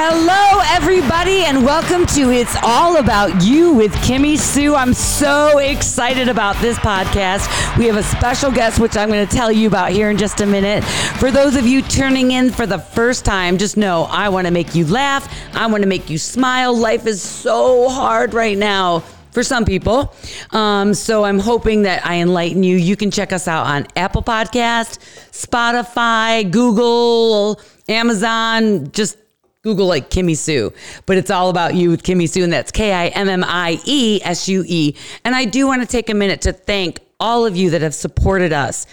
Hello, everybody, and welcome to It's All About You with Kimmy Sue. I'm so excited about this podcast. We have a special guest, which I'm going to tell you about here in just a minute. For those of you tuning in for the first time, just know I want to make you laugh. I want to make you smile. Life is so hard right now for some people. Um, so I'm hoping that I enlighten you. You can check us out on Apple Podcast, Spotify, Google, Amazon, just Google like Kimmy Sue, but it's all about you with Kimmy Sue, and that's K I M M I E S U E. And I do want to take a minute to thank all of you that have supported us.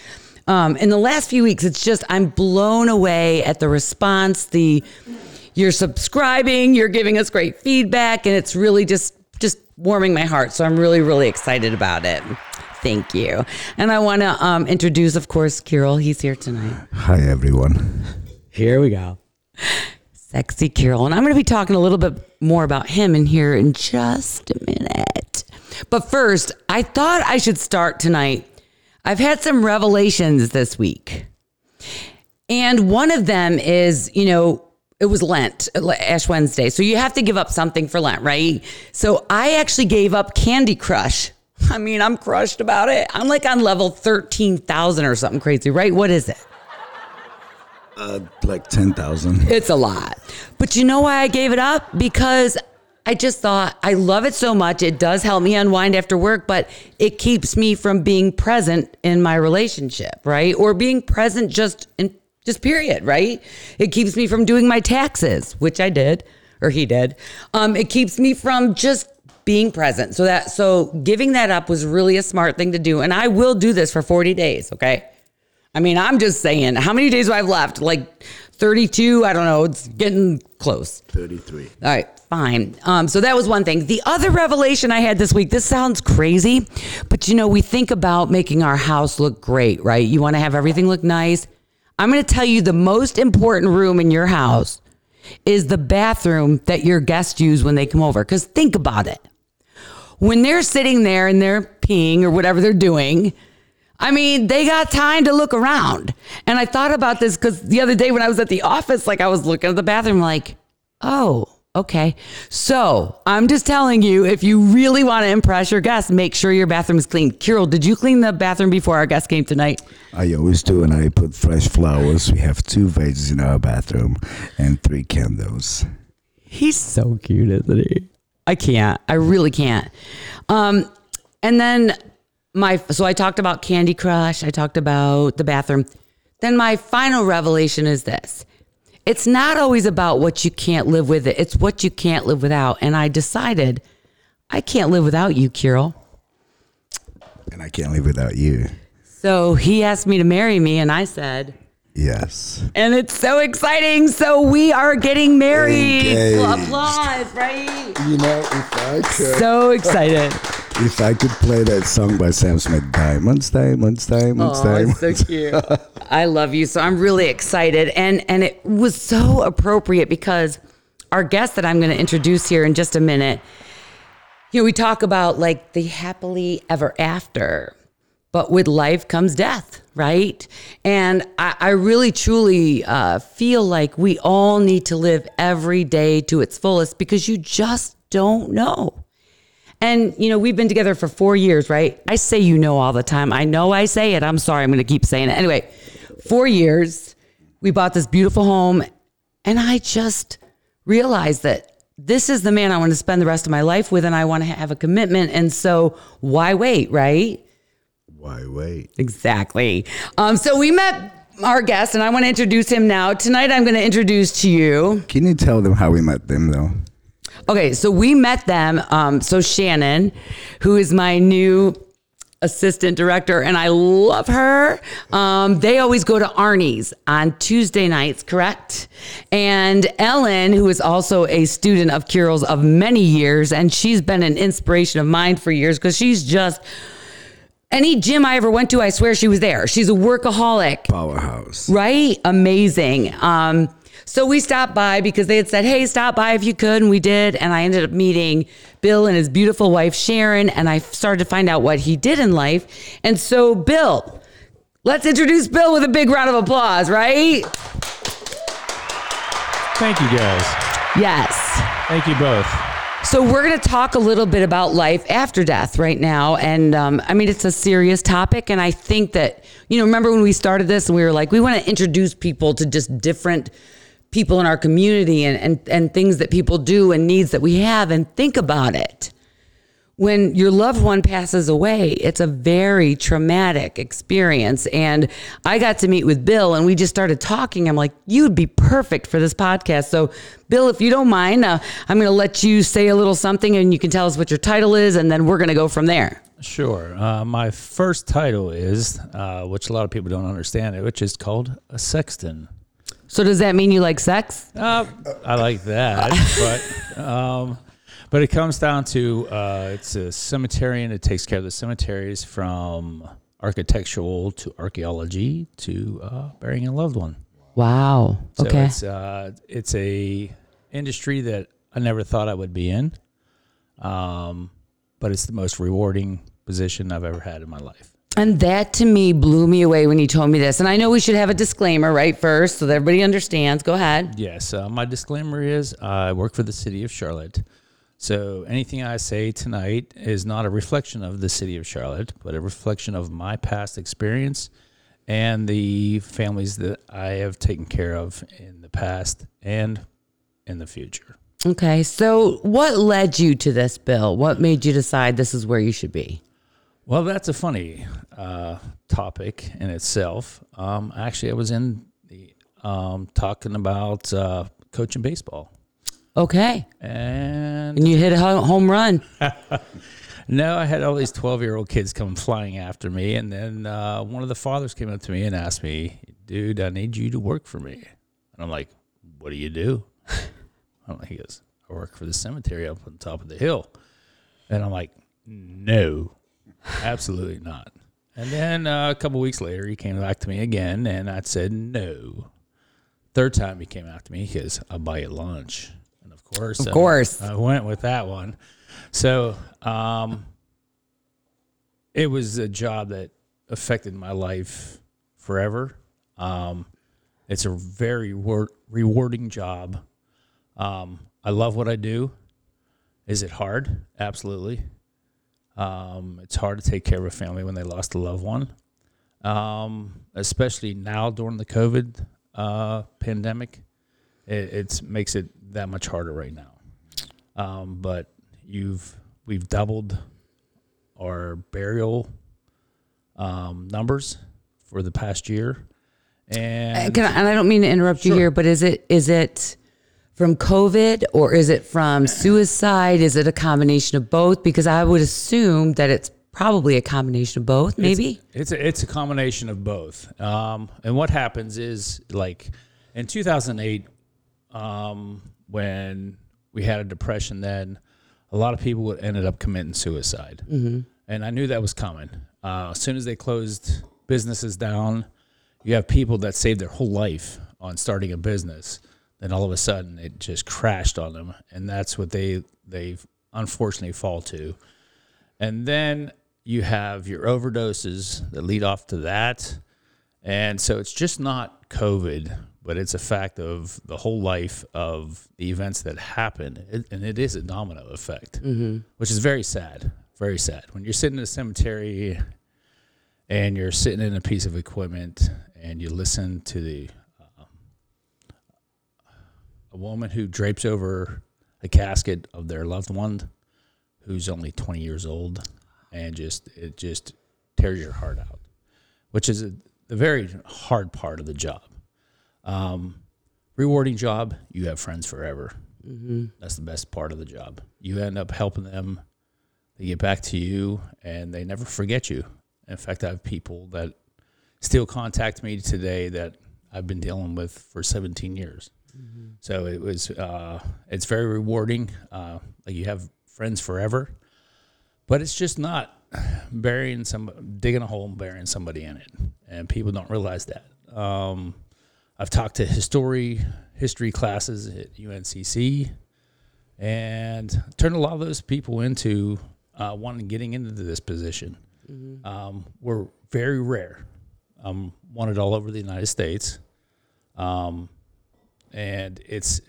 Um, in the last few weeks, it's just, I'm blown away at the response, the, you're subscribing, you're giving us great feedback, and it's really just, just warming my heart. So I'm really, really excited about it. Thank you. And I want to um, introduce, of course, Kirill. He's here tonight. Hi, everyone. Here we go. Sexy Carol. And I'm going to be talking a little bit more about him in here in just a minute. But first, I thought I should start tonight. I've had some revelations this week. And one of them is, you know, it was Lent, Ash Wednesday. So you have to give up something for Lent, right? So I actually gave up Candy Crush. I mean, I'm crushed about it. I'm like on level 13,000 or something crazy, right? What is it? Uh, like 10,000. It's a lot. But you know why I gave it up? Because I just thought I love it so much. It does help me unwind after work, but it keeps me from being present in my relationship, right? Or being present just in just period, right? It keeps me from doing my taxes, which I did or he did. Um, it keeps me from just being present. So that so giving that up was really a smart thing to do. And I will do this for 40 days, okay? I mean, I'm just saying, how many days do I have left? Like 32? I don't know. It's getting close. 33. All right, fine. Um, so that was one thing. The other revelation I had this week, this sounds crazy, but you know, we think about making our house look great, right? You want to have everything look nice. I'm going to tell you the most important room in your house is the bathroom that your guests use when they come over. Because think about it. When they're sitting there and they're peeing or whatever they're doing, I mean, they got time to look around. And I thought about this because the other day when I was at the office, like I was looking at the bathroom, like, oh, okay. So I'm just telling you, if you really want to impress your guests, make sure your bathroom is clean. Kirill, did you clean the bathroom before our guest came tonight? I always do, and I put fresh flowers. We have two vases in our bathroom and three candles. He's so cute, isn't he? I can't. I really can't. Um, and then my so I talked about Candy Crush, I talked about the bathroom. Then my final revelation is this. It's not always about what you can't live with it. It's what you can't live without. And I decided I can't live without you, Kirill. And I can't live without you. So he asked me to marry me and I said, Yes. and it's so exciting. So we are getting married. Engaged. Applause, right? You know, if I could, So excited. If I could play that song by Sam Smith, Diamonds, Diamonds, Diamonds, Oh, Diamonds. it's so cute. I love you. So I'm really excited. And and it was so appropriate because our guest that I'm going to introduce here in just a minute, you know, we talk about like the happily ever after, but with life comes death, right? And I, I really truly uh, feel like we all need to live every day to its fullest because you just don't know. And, you know, we've been together for four years, right? I say you know all the time. I know I say it. I'm sorry. I'm going to keep saying it. Anyway, four years, we bought this beautiful home. And I just realized that this is the man I want to spend the rest of my life with. And I want to have a commitment. And so why wait, right? Why wait? Exactly. Um, so we met our guest, and I want to introduce him now. Tonight, I'm going to introduce to you. Can you tell them how we met them, though? Okay, so we met them. Um, so Shannon, who is my new assistant director, and I love her. Um, they always go to Arnie's on Tuesday nights, correct? And Ellen, who is also a student of Kirill's of many years, and she's been an inspiration of mine for years because she's just any gym I ever went to, I swear she was there. She's a workaholic Powerhouse. right? Amazing. Um, so we stopped by because they had said, "Hey, stop by if you could," and we did. And I ended up meeting Bill and his beautiful wife Sharon, and I started to find out what he did in life. And so, Bill, let's introduce Bill with a big round of applause, right? Thank you guys. Yes. Thank you both. So we're going to talk a little bit about life after death right now, and um, I mean it's a serious topic, and I think that you know remember when we started this and we were like we want to introduce people to just different people in our community and, and and things that people do and needs that we have, and think about it when your loved one passes away, it's a very traumatic experience. And I got to meet with Bill and we just started talking. I'm like, you'd be perfect for this podcast. So, Bill, if you don't mind, uh, I'm going to let you say a little something and you can tell us what your title is, and then we're going to go from there. Sure. Uh, my first title is, uh, which a lot of people don't understand it, which is called a sexton. So, does that mean you like sex? Uh, I like that, but um, but it comes down to uh, it's a cemeterian. It takes care of the cemeteries from architectural to archaeology to uh, burying a loved one. Wow. So Okay. it's uh, it's a industry that I never thought I would be in, um, but it's the most rewarding position I've ever had in my life. And that to me blew me away when you told me this. And I know we should have a disclaimer right first so that everybody understands. Go ahead. Yes, uh, my disclaimer is I work for the city of Charlotte. So anything I say tonight is not a reflection of the city of Charlotte, but a reflection of my past experience and the families that I have taken care of in the past and in the future. Okay. So, what led you to this, Bill? What made you decide this is where you should be? Well, that's a funny uh, topic in itself. Um, actually, I was in the um, talking about uh, coaching baseball, Okay. and And you hit a home run. No, I had all these 12 year old kids come flying after me. And then uh, one of the fathers came up to me and asked me, Dude, I need you to work for me. And I'm like, What do you do? I'm like, he goes, I work for the cemetery up on top of the hill. And I'm like, No, absolutely not. And then uh, a couple weeks later, he came back to me again and I said, No. Third time he came after me, he goes, I'll buy you lunch. And of course, Of uh, course. I went with that one. So, um, it was a job that affected my life forever. Um, it's a very wor- rewarding job. Um, I love what I do. Is it hard? Absolutely. Um, it's hard to take care of a family when they lost a loved one, um, especially now during the COVID uh, pandemic. It it's, makes it that much harder right now. Um, but you've we've doubled our burial um, numbers for the past year, and Can I, and I don't mean to interrupt you here, but is it is it from COVID or is it from suicide? Is it a combination of both? Because I would assume that it's probably a combination of both. Maybe. It's a, it's a combination of both. Um, and what happens is like in 2008, um, when we had a depression, then a lot of people would ended up committing suicide, mm-hmm. and I knew that was coming. Uh, as soon as they closed businesses down, you have people that saved their whole life on starting a business. Then all of a sudden, it just crashed on them, and that's what they they unfortunately fall to. And then you have your overdoses that lead off to that. And so it's just not COVID, but it's a fact of the whole life of the events that happen. It, and it is a domino effect, mm-hmm. which is very sad. Very sad. When you're sitting in a cemetery and you're sitting in a piece of equipment and you listen to the a woman who drapes over a casket of their loved one who's only 20 years old and just it just tears your heart out which is a, a very hard part of the job. Um, rewarding job you have friends forever. That's the best part of the job. You end up helping them they get back to you and they never forget you. In fact i have people that still contact me today that i've been dealing with for 17 years so it was uh, it's very rewarding. Uh, like you have friends forever but it's just not burying some digging a hole and burying somebody in it. And people don't realize that. Um, i've talked to history history classes at uncc and turned a lot of those people into uh, wanting getting into this position. Um, we're very rare. I'm wanted all over the united states. Um, and it's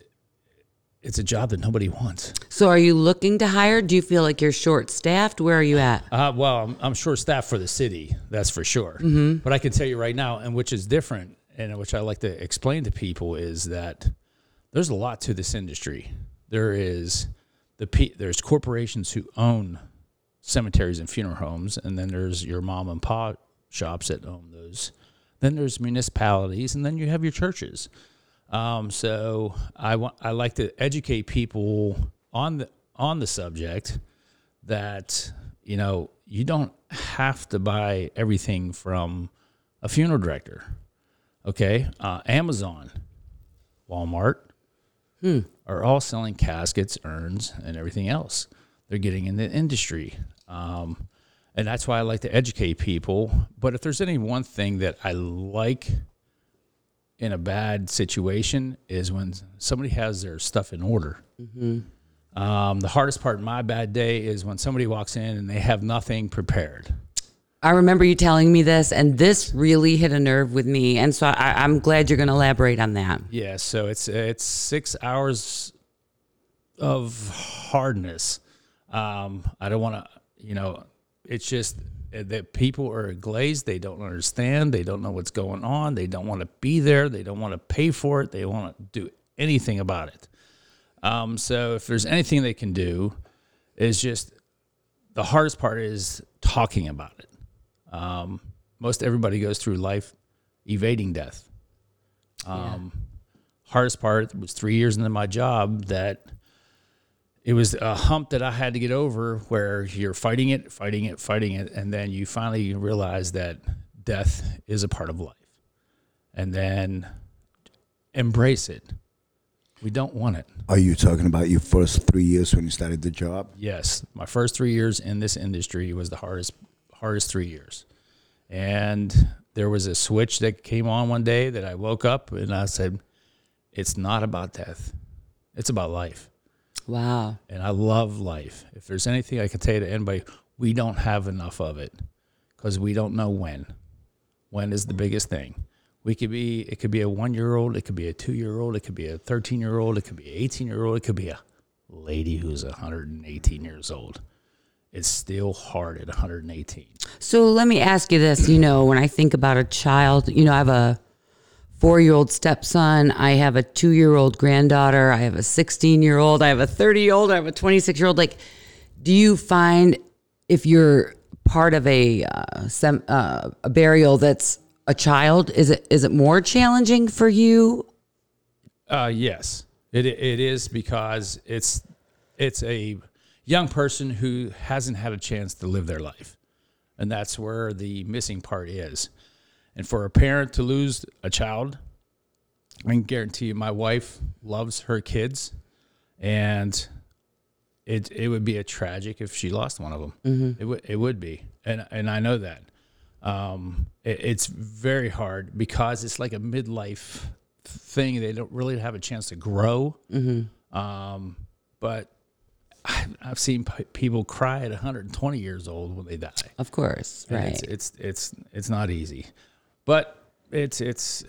it's a job that nobody wants. So are you looking to hire? Do you feel like you're short staffed? Where are you at? Uh, well, I'm, I'm short staffed for the city, that's for sure. But I can tell you right now, and which is different, and which I like to explain to people, is that there's a lot to this industry. There is the pe- there's corporations who own cemeteries and funeral homes, and then there's your mom and pop shops that own those. Then there's municipalities, and then you have your churches. Um, so I want I like to educate people on the on the subject that you know you don't have to buy everything from a funeral director. Okay, uh, Amazon, Walmart are all selling caskets, urns, and everything else. They're getting in the industry. Um, and that's why I like to educate people. But if there's any one thing that I like in a bad situation is when somebody has their stuff in order. Um, the hardest part in my bad day is when somebody walks in and they have nothing prepared. I remember you telling me this, and this really hit a nerve with me. And so I, I'm glad you're going to elaborate on that. Yeah, so it's it's six hours of hardness. Um, I don't want to, you know, it's just that people are glazed. They don't understand. They don't know what's going on. They don't want to be there. They don't want to pay for it. They don't want to do anything about it. Um, so if there's anything they can do, is just the hardest part is talking about it. Um, most everybody goes through life evading death. Um, Hardest part was three years into my job that it was a hump that I had to get over where you're fighting it, fighting it, fighting it, and then you finally realize that death is a part of life. And then embrace it. We don't want it. Are you talking about your first three years when you started the job? Yes, my first three years in this industry was the hardest hardest three years, and there was a switch that came on one day that I woke up and I said, "It's not about death, it's about life." Wow. And I love life. If there's anything I can tell you to anybody, we don't have enough of it because we don't know when. When is the biggest thing? We could be. It could be a one year old. It could be a two year old. It could be a thirteen year old. It could be an eighteen year old. It could be a lady who's 118 years old. It's still hard at 118. So let me ask you this. You know, when I think about a child, you know, I have a four year old stepson, I have a two year old granddaughter, I have a 16 year old, I have a 30 year old, I have a 26 year old. Like, do you find if you're part of a, uh, sem- uh, a burial that's a child, is it is it more challenging for you? Uh, yes, it it is because it's it's a young person who hasn't had a chance to live their life, and that's where the missing part is. And for a parent to lose a child, I can guarantee you, my wife loves her kids, and it it would be a tragic if she lost one of them. It would it would be, and and I know that. Um, it, it's very hard because it's like a midlife thing. They don't really have a chance to grow. Um, but I, I've seen p- people cry at 120 years old when they die. Of course, right? It's, it's it's it's not easy, but it's it's.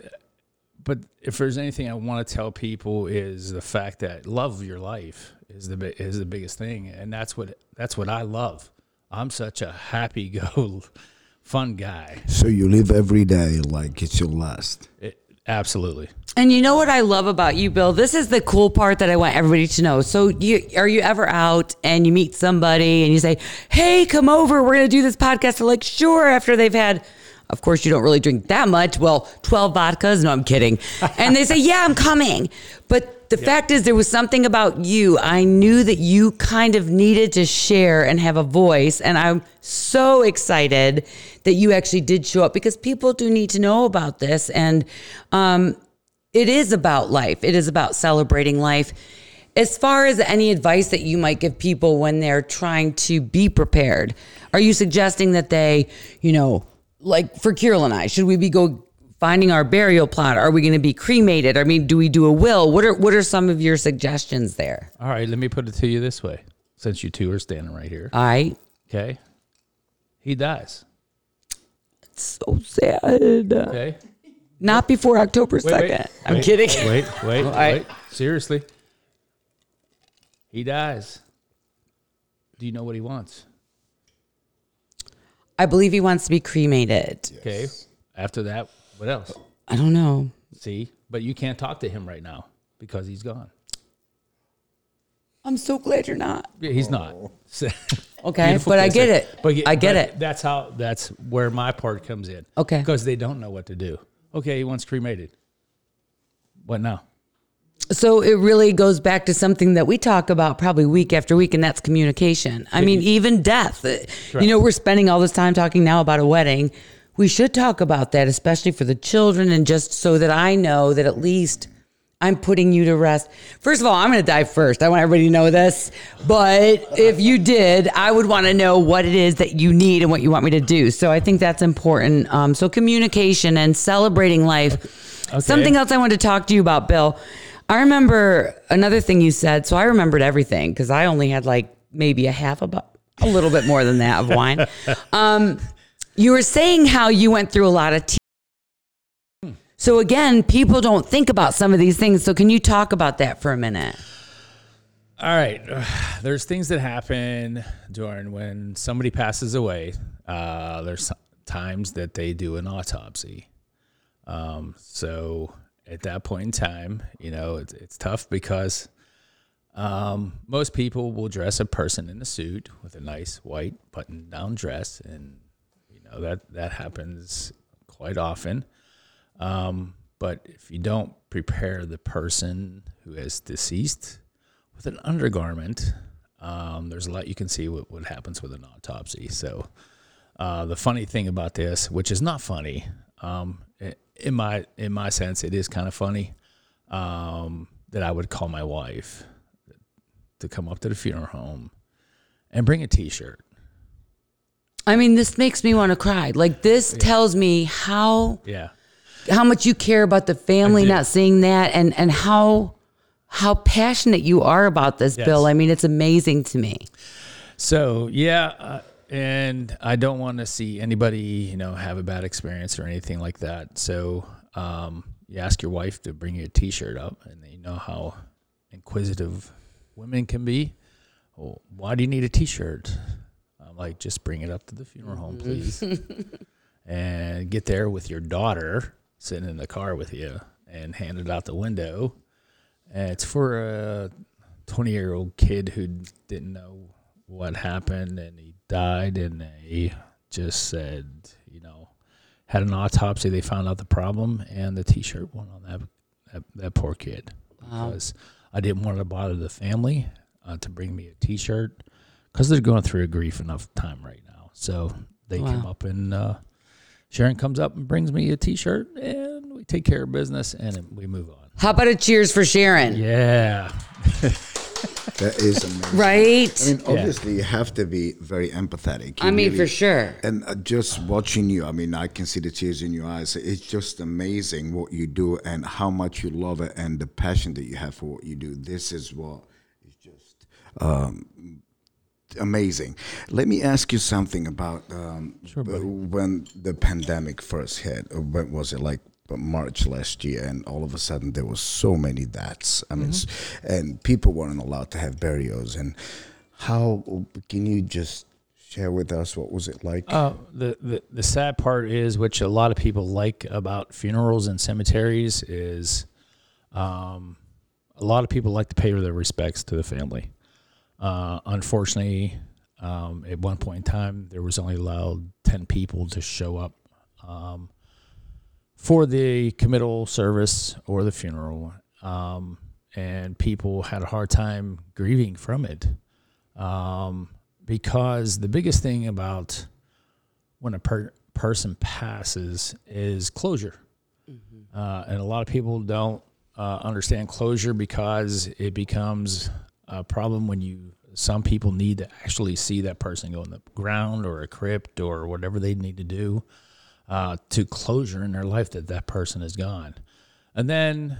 But if there's anything I want to tell people is the fact that love your life is the is the biggest thing, and that's what that's what I love. I'm such a happy go, fun guy. So you live every day like it's your last. It, absolutely. And you know what I love about you, Bill? This is the cool part that I want everybody to know. So, you are you ever out and you meet somebody and you say, "Hey, come over. We're going to do this podcast." They're like, "Sure." After they've had, of course, you don't really drink that much. Well, twelve vodkas. No, I'm kidding. And they say, "Yeah, I'm coming." But the fact is, there was something about you. I knew that you kind of needed to share and have a voice, and I'm so excited that you actually did show up because people do need to know about this and. Um, it is about life. It is about celebrating life. As far as any advice that you might give people when they're trying to be prepared, are you suggesting that they, you know, like for Kirill and I, should we be go finding our burial plot? Are we going to be cremated? I mean, do we do a will? What are what are some of your suggestions there? All right, let me put it to you this way, since you two are standing right here. All right. Okay, he dies. It's so sad. Okay. Not before October 2nd. I'm wait, kidding. Wait, wait, wait. Seriously. He dies. Do you know what he wants? I believe he wants to be cremated. Okay. After that, what else? I don't know. See, but you can't talk to him right now because he's gone. I'm so glad you're not. Yeah, He's not. Oh. Okay, Beautiful but I get it. But I get but it. That's how. That's where my part comes in. Okay. Because they don't know what to do. Okay, he wants cremated. What now? So it really goes back to something that we talk about probably week after week, and that's communication. I mean, even death. Uh, You know, we're spending all this time talking now about a wedding. We should talk about that, especially for the children, and just so that I know that at least I'm putting you to rest. First of all, I'm going to die first. I want everybody to know this. But if you did, I would want to know what it is that you need and what you want me to do. So I think that's important. Um, so communication and celebrating life. Something else I wanted to talk to you about, Bill. I remember another thing you said. So I remembered everything because I only had like maybe a half a, bu- a little bit more than that of wine. Um, you were saying how you went through a lot of. Te- so again, people don't think about some of these things. So can you talk about that for a minute? All right. There's things that happen during when somebody passes away. Uh, there's times that they do an autopsy. Um, so at that point in time, you know, it's, it's tough because um, most people will dress a person in a suit with a nice white button down dress. And, you know, that, that happens quite often. Um, but if you don't prepare the person who is deceased with an undergarment, um, there's a lot you can see what, what happens with an autopsy. So uh, the funny thing about this, which is not funny, um, in my in my sense, it is kind of funny um, that I would call my wife to come up to the funeral home and bring a T-shirt. I mean, this makes me want to cry. Like this tells me how Yeah. how much you care about the family not seeing that and and how how passionate you are about this, Yes. Bill. I mean, it's amazing to me. So yeah, uh, and I don't want to see anybody, you know, have a bad experience or anything like that. So um, you ask your wife to bring you a T-shirt up, and you know how inquisitive women can be. Well, why do you need a T-shirt? I'm like, just bring it up to the funeral home, please, and get there with your daughter sitting in the car with you, and hand it out the window. And it's for a 20 year old kid who didn't know what happened and he died and they just said you know had an autopsy they found out the problem and the t-shirt went on that that, that poor kid because i didn't want to bother the family uh, to bring me a t-shirt because they're going through a grief enough time right now so they Wow. up and uh, sharon comes up and brings me a t-shirt and we take care of business and we move on How about a cheers for Sharon? yeah That is amazing. Right? I mean, obviously, you have to be very empathetic. You I mean, really- for sure. And uh, just watching you, I mean, I can see the tears in your eyes. It's just amazing what you do and how much you love it and the passion that you have for what you do. This is what is just um, amazing. Let me ask you something about um, uh, when the pandemic first hit. When was it? Like March last year, and all of a sudden there was so many deaths. I mean, s- and people weren't allowed to have burials. And how can you just share with us what was it like? Uh, the, the the sad part is, which a lot of people like about funerals and cemeteries, is um, a lot of people like to pay their respects to the family. Uh, unfortunately, um, at one point in time, there was only allowed ten people to show up um, for the committal service or the funeral, um, and people had a hard time grieving from it um, because the biggest thing about when a per- person passes is closure. Uh, and a lot of people don't uh, understand closure because it becomes a problem when you. Some people need to actually see that person go in the ground or a crypt or whatever they need to do uh, to closure in their life that that person is gone. And then,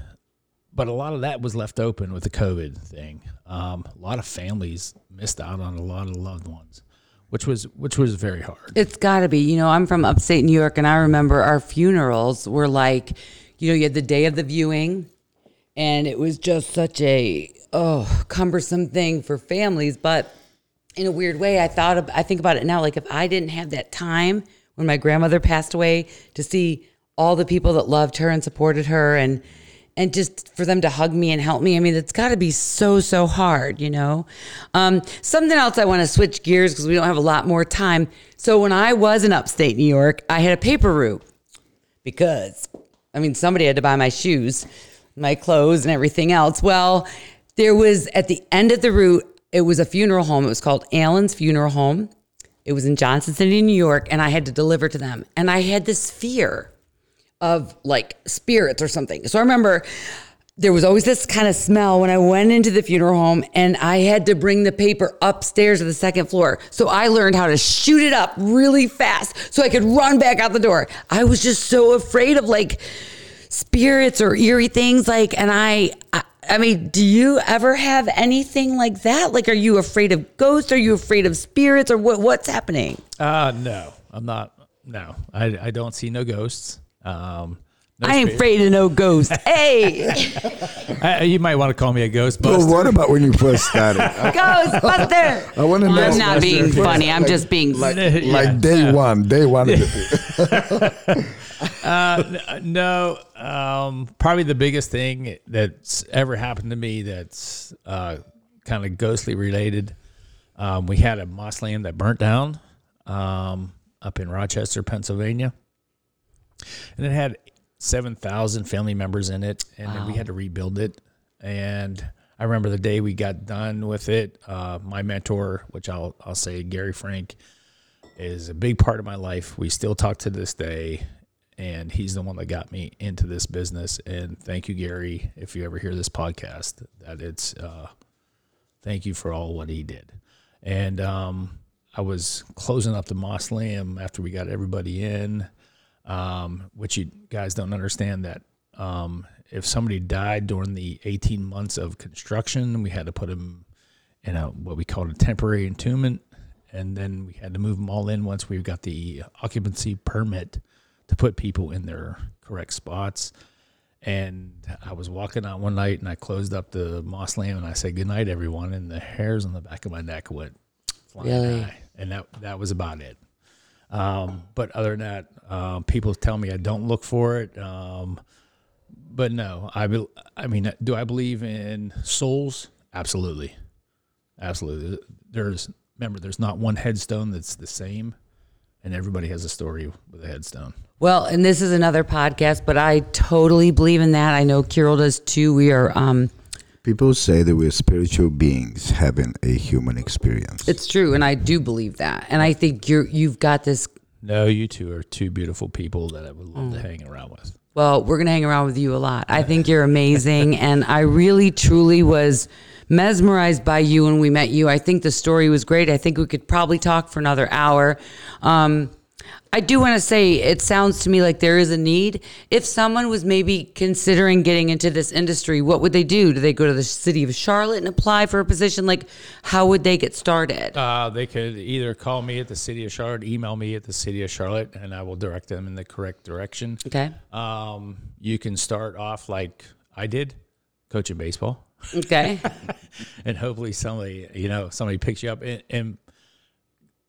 but a lot of that was left open with the COVID thing. Um, a lot of families missed out on a lot of loved ones, which was which was very hard. It's got to be. You know, I'm from upstate New York, and I remember our funerals were like, you know, you had the day of the viewing, and it was just such a oh cumbersome thing for families, but in a weird way, I thought of, I think about it now. Like if I didn't have that time when my grandmother passed away to see all the people that loved her and supported her and and just for them to hug me and help me. I mean, it's got to be so so hard, you know. Um, something else I want to switch gears because we don't have a lot more time. So when I was in upstate New York, I had a paper route because I mean somebody had to buy my shoes, my clothes, and everything else. Well, there was at the end of the route, it was a funeral home. It was called Allen's Funeral Home. It was in Johnson City, New York, and I had to deliver to them. And I had this fear of like spirits or something. So I remember there was always this kind of smell when I went into the funeral home and I had to bring the paper upstairs to the second floor. So I learned how to shoot it up really fast so I could run back out the door. I was just so afraid of like spirits or eerie things like and I, I I mean, do you ever have anything like that? Like, are you afraid of ghosts? Are you afraid of spirits? Or what? What's happening? Uh, no, I'm not. No, I, I don't see no ghosts. Um, no I ain't afraid of no ghosts. hey, I, you might want to call me a ghost Well, what about when you first started? I, Ghostbuster. I want to know. I'm not being funny. I'm just being. like, Yeah. like day one, day one. of the- no, um, probably the biggest thing that's ever happened to me that's uh, kind of ghostly related. Um, we had a mausoleum that burnt down um, up in Rochester, Pennsylvania, and it had seven thousand family members in it, and then we had to rebuild it. And I remember the day we got done with it. Uh, my mentor, which I'll I'll say Gary Frank, is a big part of my life. We still talk to this day, and he's the one that got me into this business. And thank you, Gary, if you ever hear this podcast, that it's uh, thank you for all what he did. And um, I was closing up the mausoleum after we got everybody in, um, which you guys don't understand that um, if somebody died during the 18 months of construction, we had to put them in a what we called a temporary entombment, and then we had to move them all in once we got the occupancy permit to put people in their correct spots. And I was walking out one night and I closed up the mausoleum and I said good night everyone and the hairs on the back of my neck went flying Really? high. And that that was about it. Um, but other than that, um, people tell me I don't look for it. Um, but no, I bel I mean, do I believe in souls? Absolutely, absolutely. There's remember, there's not one headstone that's the same, and everybody has a story with a headstone. Well, and this is another podcast, but I totally believe in that. I know Kirill does too. We are. um People say that we're spiritual beings having a human experience. It's true, and I do believe that. And I think you're you've got this. No, you two are two beautiful people that I would love to hang around with. Well, we're gonna hang around with you a lot. I think you're amazing, and I really truly was mesmerized by you when we met you. I think the story was great. I think we could probably talk for another hour. Um, I do want to say it sounds to me like there is a need. If someone was maybe considering getting into this industry, what would they do? Do they go to the city of Charlotte and apply for a position? Like, how would they get started? Uh, they could either call me at the city of Charlotte, email me at the city of Charlotte, and I will direct them in the correct direction. Okay. Um, you can start off like I did, coaching baseball. Okay. and hopefully somebody you know somebody picks you up and, and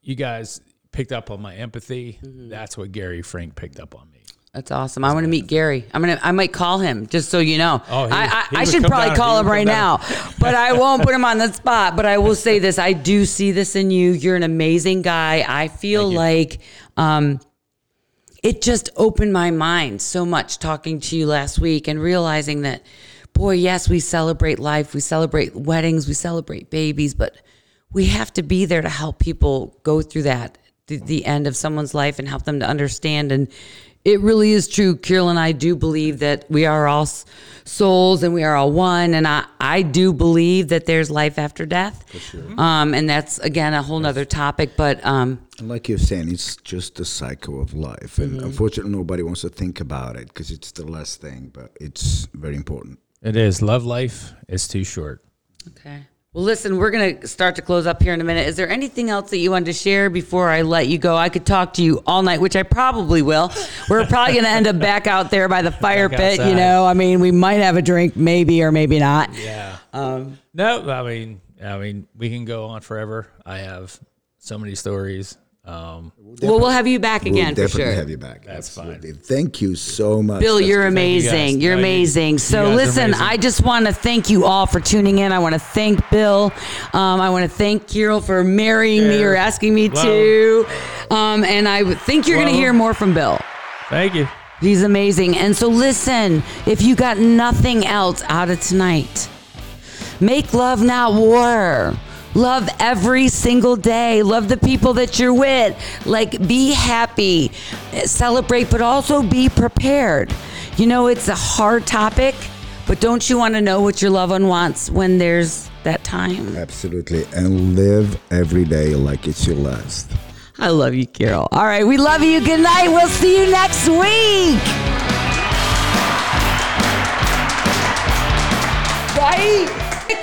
you guys picked up on my empathy Mm-hmm. that's what gary frank picked up on me That's awesome. I want to meet Gary. I'm gonna. I might call him just so you know. Oh, he I, I, I should probably down. call him right now, but I won't put him on the spot. But I will say this: I do see this in you. You're an amazing guy. I feel like um, it just opened my mind so much talking to you last week and realizing that, boy, yes, we celebrate life, we celebrate weddings, we celebrate babies, but we have to be there to help people go through that, the, the end of someone's life, and help them to understand. And it really is true. Kirill and I do believe that we are all s- souls and we are all one. And I, I do believe that there's life after death. Sure. Um, and that's, again, a whole nother topic. But um, like you're saying, it's just the cycle of life. And Mm-hmm. unfortunately, nobody wants to think about it because it's the last thing, but it's very important. it is love life is too short okay. Well, listen, we're going to start to close up here in a minute. Is there anything else that you wanted to share before I let you go? I could talk to you all night, which I probably will. We're probably going to end up back out there by the fire Back pit. You know, I mean, we might have a drink, maybe or maybe not. Yeah. Um, No, I mean, I mean, we can go on forever. I have so many stories. Um, well, we'll have you back We'll again for definitely sure. have you back. That's fine. Thank you so much. Bill, That's you're good. Thank you amazing. You're No, amazing. you so guys are listen, amazing. I just want to thank you all for tuning in. I want to thank Bill. Um, I want to thank Kirill for marrying me or asking me Love to. Um, and I think you're going to hear more from Bill. thank you. He's amazing. And so listen, if you got nothing else out of tonight, make love not war. Love every single day. Love the people that you're with. Like, be happy, celebrate, but also be prepared. You know, it's a hard topic, but don't you want to know what your loved one wants when there's that time? Absolutely. And live every day like it's your last. I love you, Carol. All right, we love you. Good night. We'll see you next week. Right?